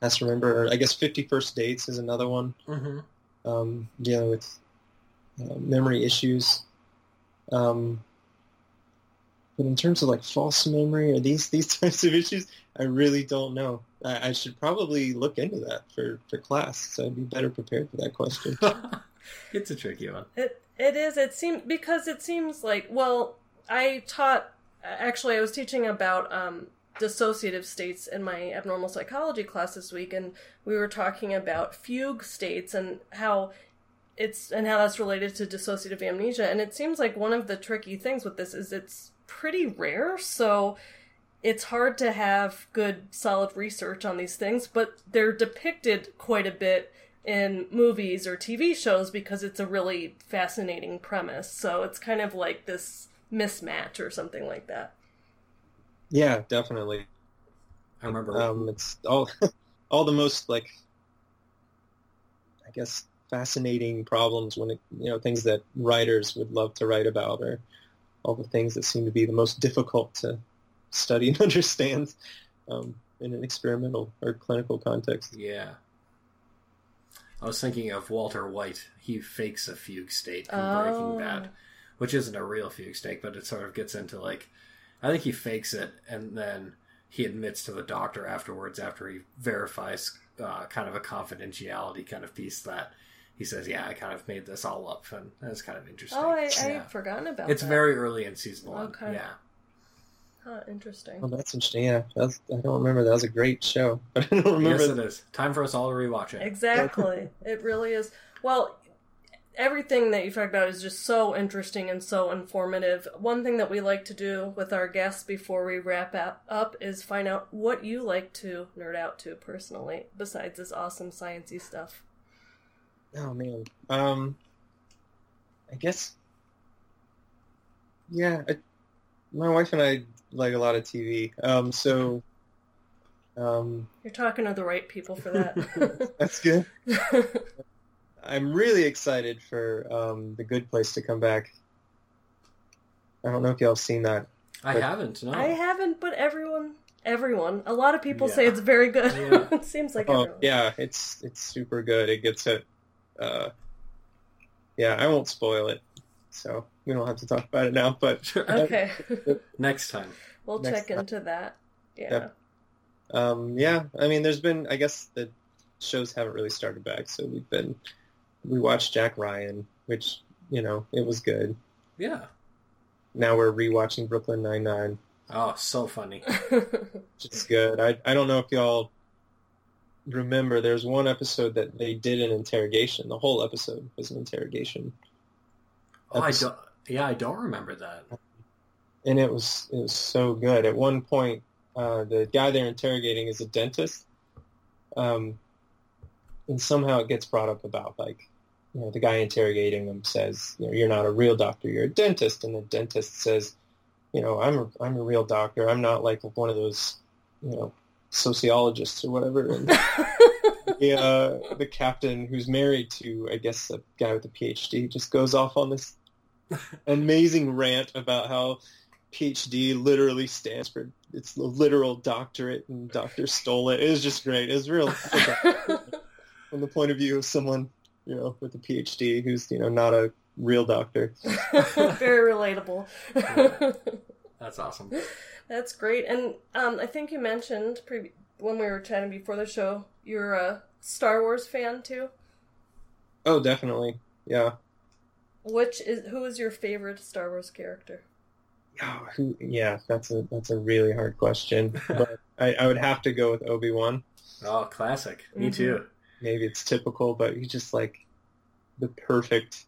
Speaker 3: Has to remember. I guess Fifty First Dates is another one.
Speaker 1: Mm-hmm.
Speaker 3: Um, dealing with uh, memory issues. Um, but in terms of like false memory or these these types of issues, I really don't know. I, I should probably look into that for, for class, so I'd be better prepared for that question.
Speaker 1: it's a tricky one.
Speaker 2: It it is. It seems because it seems like well, I taught actually I was teaching about um, dissociative states in my abnormal psychology class this week, and we were talking about fugue states and how it's and how that's related to dissociative amnesia. And it seems like one of the tricky things with this is it's pretty rare, so it's hard to have good solid research on these things, but they're depicted quite a bit in movies or TV shows because it's a really fascinating premise. So it's kind of like this mismatch or something like that.
Speaker 3: Yeah, definitely.
Speaker 1: I remember.
Speaker 3: Um, it's all all the most like I guess fascinating problems when it you know things that writers would love to write about or all the things that seem to be the most difficult to study and understand um, in an experimental or clinical context.
Speaker 1: Yeah. I was thinking of Walter White. He fakes a fugue state in
Speaker 2: oh.
Speaker 1: Breaking Bad, which isn't a real fugue state, but it sort of gets into like, I think he fakes it and then he admits to the doctor afterwards after he verifies uh, kind of a confidentiality kind of piece that he says, "Yeah, I kind of made this all up," and that's kind of interesting.
Speaker 2: Oh, I,
Speaker 1: I
Speaker 2: had forgotten about. That.
Speaker 1: It's
Speaker 2: that.
Speaker 1: very early in season one.
Speaker 2: Okay.
Speaker 1: Yeah.
Speaker 2: Huh, interesting.
Speaker 3: Oh, that's interesting. Yeah, that's, I don't remember. That was a great show, but I don't remember.
Speaker 1: Yes, it is. Time for us all to rewatch it.
Speaker 2: Exactly. it really is. Well, everything that you talked about is just so interesting and so informative. One thing that we like to do with our guests before we wrap up is find out what you like to nerd out to personally, besides this awesome sciencey stuff.
Speaker 3: Oh man, um, I guess, yeah. I, my wife and I like a lot of TV, um, so. Um,
Speaker 2: You're talking to the right people for that.
Speaker 3: that's good. I'm really excited for um, the Good Place to come back. I don't know if y'all have seen that.
Speaker 1: I haven't. No,
Speaker 2: I haven't, but everyone, everyone, a lot of people
Speaker 1: Yeah.
Speaker 2: say it's very good.
Speaker 1: Yeah.
Speaker 2: it seems like
Speaker 3: Oh
Speaker 2: everyone.
Speaker 3: yeah, it's it's super good. It gets it. Uh, yeah, I won't spoil it, so we don't have to talk about it now. But
Speaker 2: Okay,
Speaker 1: Next time.
Speaker 2: we'll
Speaker 3: Next
Speaker 2: check
Speaker 3: time.
Speaker 2: into that. Yeah.
Speaker 3: Yep. um, yeah, I mean, there's been I guess the shows haven't really started back, so we've been we watched Jack Ryan, which you know it was good.
Speaker 1: Yeah.
Speaker 3: Now we're rewatching Brooklyn Nine Nine.
Speaker 1: Oh, so funny.
Speaker 3: It's good. I I don't know if y'all remember there's one episode that they did an interrogation. The whole episode was an interrogation.
Speaker 1: Oh, I don't. Yeah, I don't remember that.
Speaker 3: and it was it was so good. At one point, uh, the guy they're interrogating is a dentist, um, and somehow it gets brought up about like you know the guy interrogating them says you know you're not a real doctor you're a dentist and the dentist says you know I'm a, I'm a real doctor I'm not like one of those you know sociologists or whatever and the uh, the captain who's married to I guess a guy with a PhD just goes off on this amazing rant about how PhD literally stands for it's the literal doctorate and doctor stole it. It was just great. It was real from the point of view of someone, you know, with a PhD who's, you know, not a real doctor.
Speaker 2: Very relatable.
Speaker 1: That's awesome.
Speaker 2: That's great. And um, I think you mentioned pre- when we were chatting before the show, you're a Star Wars fan too.
Speaker 3: Oh, definitely. Yeah.
Speaker 2: Which is who is your favorite Star Wars character?
Speaker 3: Oh, who, yeah, that's a that's a really hard question. but I, I would have to go with Obi Wan.
Speaker 1: Oh, classic. Me
Speaker 2: Mhm.
Speaker 1: too.
Speaker 3: Maybe it's typical, but he's just like the perfect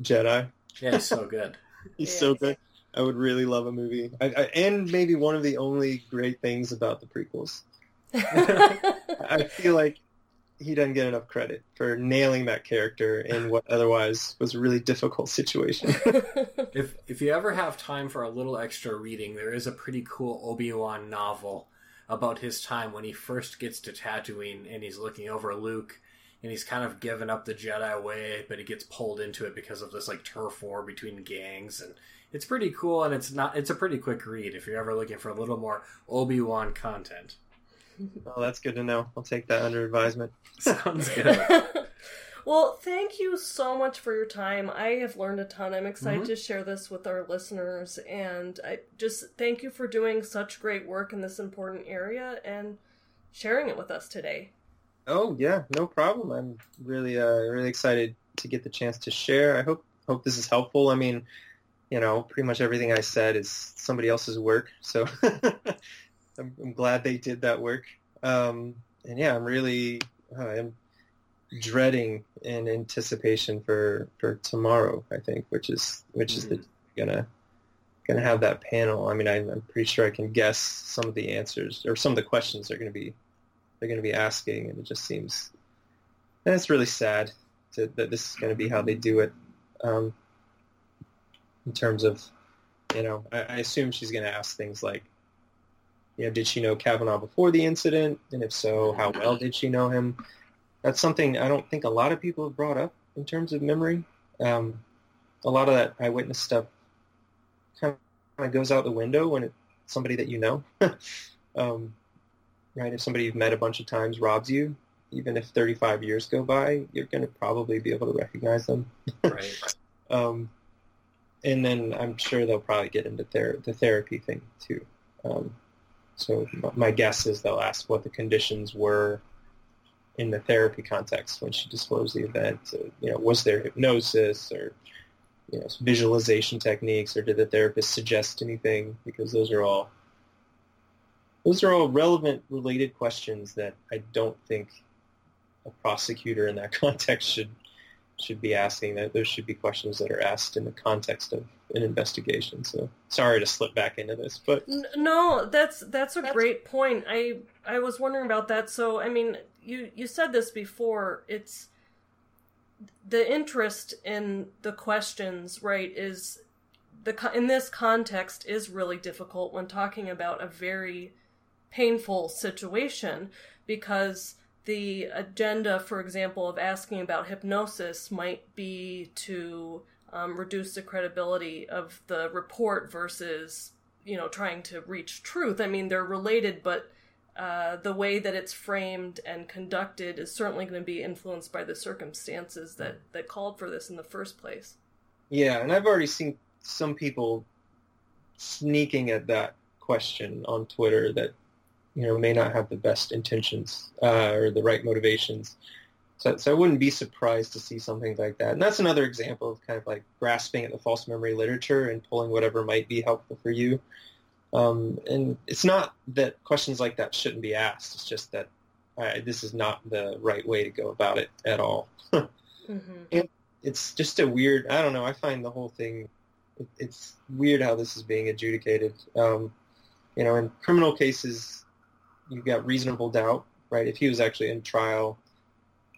Speaker 3: Jedi.
Speaker 1: Yeah, it's so good.
Speaker 3: He's
Speaker 2: Yeah.
Speaker 3: so good. I would really love a movie, I, I, and maybe one of the only great things about the prequels. I feel like he doesn't get enough credit for nailing that character in what otherwise was a really difficult situation.
Speaker 1: If if you ever have time for a little extra reading, there is a pretty cool Obi Wan novel about his time when he first gets to Tatooine and he's looking over Luke and he's kind of given up the Jedi way, but he gets pulled into it because of this like turf war between gangs and it's pretty cool and it's not it's a pretty quick read if you're ever looking for a little more Obi Wan content.
Speaker 3: oh, that's good to know. I'll take that under advisement.
Speaker 1: Sounds good.
Speaker 2: well, thank you so much for your time. I have learned a ton. I'm excited
Speaker 1: Mhm.
Speaker 2: to share this with our listeners, and I just thank you for doing such great work in this important area and sharing it with us today.
Speaker 3: Oh yeah, no problem. I'm really uh, really excited to get the chance to share. I hope hope this is helpful. I mean, you know, pretty much everything I said is somebody else's work, so I'm, I'm glad they did that work. Um, and yeah, I'm really uh, I'm dreading in anticipation for for tomorrow. I think, which is which is the gonna gonna have that panel. I mean, I, I'm pretty sure I can guess some of the answers or some of the questions they're gonna be they're going to be asking, and it just seems and it's really sad to, that this is going to be how they do it. Um, in terms of, you know, I, I assume she's going to ask things like, you know, did she know Kavanaugh before the incident, and if so, how well did she know him? That's something I don't think a lot of people have brought up in terms of memory. Um, a lot of that eyewitness stuff kind of goes out the window when it's somebody that you know. um, right? If somebody you've met a bunch of times robs you, even if 35 years go by, you're going to probably be able to recognize them.
Speaker 1: right.
Speaker 3: Um, and then I'm sure they'll probably get into ther- the therapy thing too. Um, so my guess is they'll ask what the conditions were in the therapy context when she disclosed the event. So, you know, was there hypnosis or you know visualization techniques, or did the therapist suggest anything? Because those are all those are all relevant, related questions that I don't think a prosecutor in that context should should be asking. That those should be questions that are asked in the context of an investigation. So sorry to slip back into this, but
Speaker 2: No, that's that's a
Speaker 3: That's-
Speaker 2: great point. I I was wondering about that. So, I mean, you you said this before. It's the interest in the questions, right? Is the in this context is really difficult when talking about a very painful situation because the agenda, for example, of asking about hypnosis might be to um, reduce the credibility of the report versus you know trying to reach truth i mean they're related but uh, the way that it's framed and conducted is certainly going to be influenced by the circumstances that that called for this in the first place
Speaker 3: yeah, and I've already seen some people sneaking at that question on Twitter that you know may not have the best intentions uh, or the right motivations. So, so I wouldn't be surprised to see something like that. And that's another example of kind of like grasping at the false memory literature and pulling whatever might be helpful for you. Um, and it's not that questions like that shouldn't be asked. It's just that uh, this is not the right way to go about it at all.
Speaker 2: mm-hmm.
Speaker 3: it's just a weird. I don't know. I find the whole thing. It, it's weird how this is being adjudicated. Um, you know, in criminal cases, you've got reasonable doubt, right? If he was actually in trial,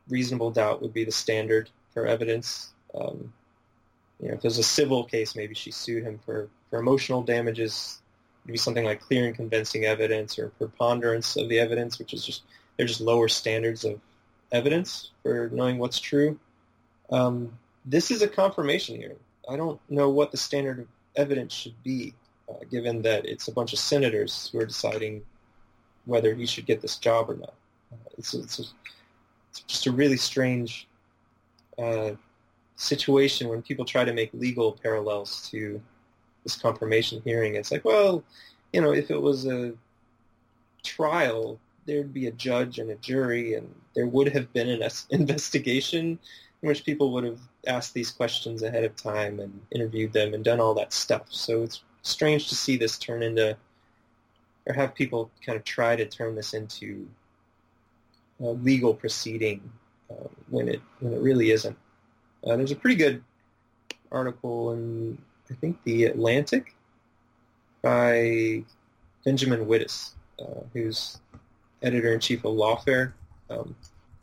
Speaker 3: reasonable doubt would be the standard for evidence. Um, you know, if there's a civil case, maybe she sued him for, for emotional damages. Maybe something like clear and convincing evidence or preponderance of the evidence, which is just they're just lower standards of evidence for knowing what's true. Um, this is a confirmation hearing. I don't know what the standard of evidence should be, uh, given that it's a bunch of senators who are deciding whether he should get this job or not. Uh, it's, it's, it's, just a really strange uh, situation when people try to make legal parallels to this confirmation hearing. It's like, well, you know, if it was a trial, there'd be a judge and a jury, and there would have been an investigation in which people would have asked these questions ahead of time and interviewed them and done all that stuff. So it's strange to see this turn into, or have people kind of try to turn this into a legal proceeding uh, when it when it really isn't. Uh, there's a pretty good article in I think the Atlantic by Benjamin Wittes, uh, who's editor in chief of Lawfare. Um,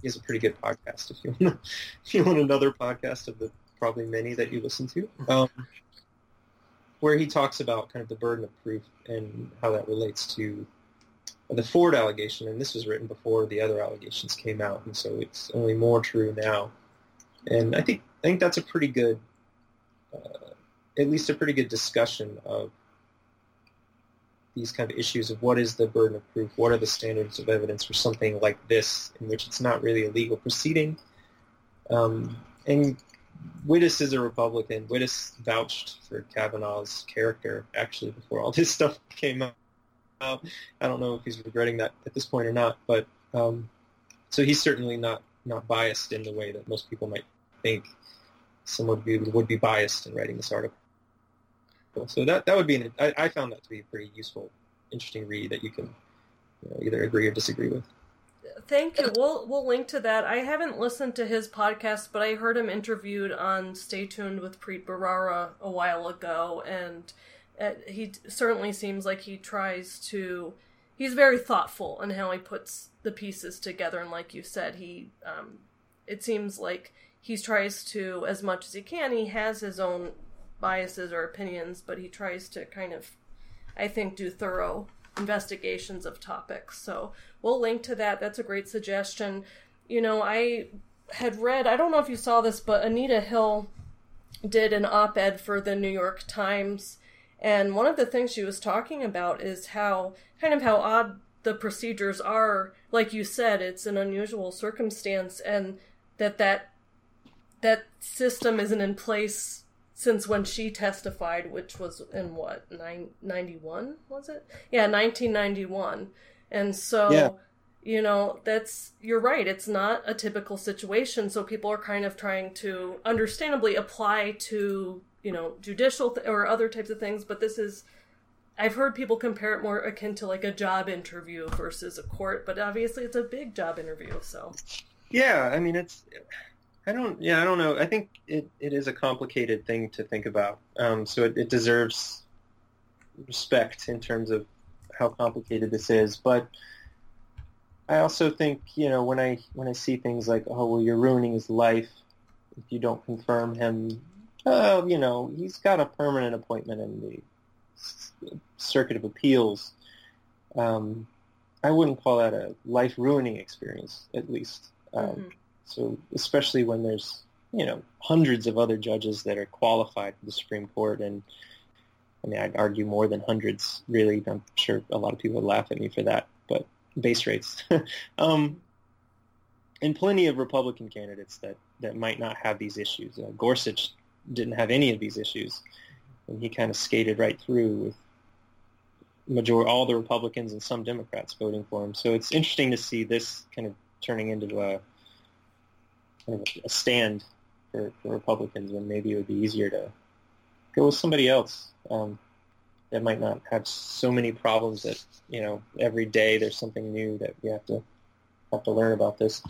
Speaker 3: he has a pretty good podcast if you want if you want another podcast of the probably many that you listen to, mm-hmm. um, where he talks about kind of the burden of proof and how that relates to the Ford allegation. And this was written before the other allegations came out, and so it's only more true now. And I think I think that's a pretty good, uh, at least a pretty good discussion of these kind of issues of what is the burden of proof, what are the standards of evidence for something like this, in which it's not really a legal proceeding. Um, and Wittes is a Republican. Wittes vouched for Kavanaugh's character actually before all this stuff came out. I don't know if he's regretting that at this point or not, but um, so he's certainly not not biased in the way that most people might think someone would be, would be biased in writing this article. So that that would be an, I, I found that to be a pretty useful, interesting read that you can you know, either agree or disagree with.
Speaker 2: Thank you. We'll we'll link to that. I haven't listened to his podcast, but I heard him interviewed on Stay Tuned with Preet Bharara a while ago, and uh, he certainly seems like he tries to. He's very thoughtful in how he puts the pieces together, and like you said, he. Um, it seems like he tries to, as much as he can, he has his own biases or opinions, but he tries to kind of, I think, do thorough investigations of topics. So we'll link to that. That's a great suggestion. You know, I had read, I don't know if you saw this, but Anita Hill did an op ed for the New York Times. And one of the things she was talking about is how, kind of how odd the procedures are. Like you said, it's an unusual circumstance, and that that, that system isn't in place since when she testified, which was in what, 91, was it? Yeah, 1991. And so, yeah. you know, that's, you're right, it's not a typical situation. So people are kind of trying to understandably apply to, you know, judicial th- or other types of things, but this is. I've heard people compare it more akin to like a job interview versus a court, but obviously it's a big job interview, so.
Speaker 3: Yeah, I mean it's I don't. Yeah, I don't know. I think it, it is a complicated thing to think about. Um, so it, it deserves respect in terms of how complicated this is. But I also think you know when I when I see things like oh well you're ruining his life if you don't confirm him. Well, you know he's got a permanent appointment in the Circuit of Appeals. Um, I wouldn't call that a life ruining experience, at least. Um, mm-hmm. So especially when there's you know hundreds of other judges that are qualified for the Supreme Court, and I mean I'd argue more than hundreds. Really, I'm sure a lot of people would laugh at me for that, but base rates. um, and plenty of Republican candidates that, that might not have these issues. Uh, Gorsuch didn't have any of these issues, and he kind of skated right through with major all the Republicans and some Democrats voting for him. So it's interesting to see this kind of turning into a kind of a stand for, for Republicans when maybe it would be easier to go with somebody else um, that might not have so many problems that you know every day there's something new that we have to have to learn about this.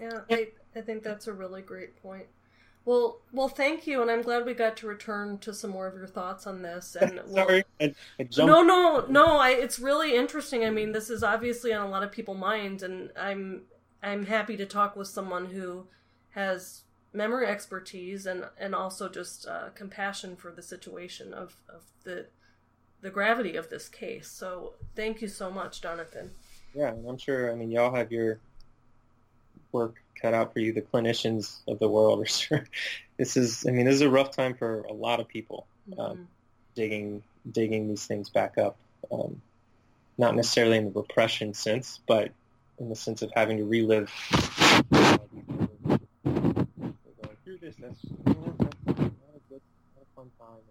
Speaker 2: Yeah, I, I think that's a really great point. Well, well, thank you, and I'm glad we got to return to some more of your thoughts on this. And
Speaker 3: sorry, I, I
Speaker 2: no, no, no. I, it's really interesting. I mean, this is obviously on a lot of people's minds, and I'm I'm happy to talk with someone who has memory expertise and and also just uh, compassion for the situation of, of the the gravity of this case. So thank you so much, Jonathan.
Speaker 3: Yeah, I'm sure. I mean, y'all have your work cut out for you, the clinicians of the world. Are sure this is. I mean, this is a rough time for a lot of people. Um,
Speaker 2: Mhm.
Speaker 3: digging digging these things back up. Um, not necessarily in the repression sense, but in the sense of having to relive. Going through this, that's, that's not a good, not a fun time.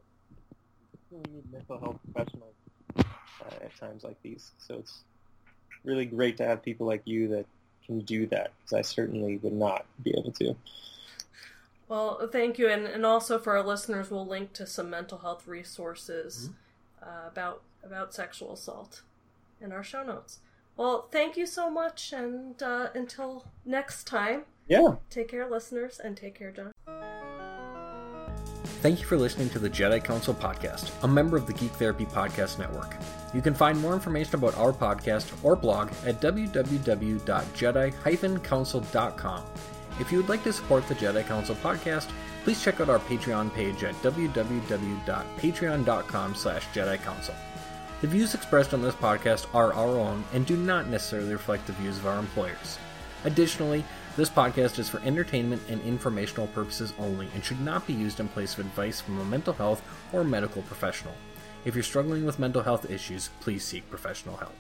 Speaker 3: You really need mental health professionals uh, at times like these. So it's really great to have people like you that can do that, because I certainly would not be able to.
Speaker 2: Well, thank you, and, and also for our listeners, we'll link to some mental health resources uh, about about sexual assault in our show notes. Well, thank you so much, and uh, until next time,
Speaker 3: Yeah.
Speaker 2: take care, listeners, and take care, John.
Speaker 1: Thank you for listening to the Jedi Counsel podcast, a member of the Geek Therapy Podcast Network. You can find more information about our podcast or blog at www.jedi-council.com. If you would like to support the Jedi Counsel podcast, please check out our Patreon page at www.patreon.com slash Jedi Counsel. The views expressed on this podcast are our own and do not necessarily reflect the views of our employers. Additionally, this podcast is for entertainment and informational purposes only and should not be used in place of advice from a mental health or medical professional. If you're struggling with mental health issues, please seek professional help.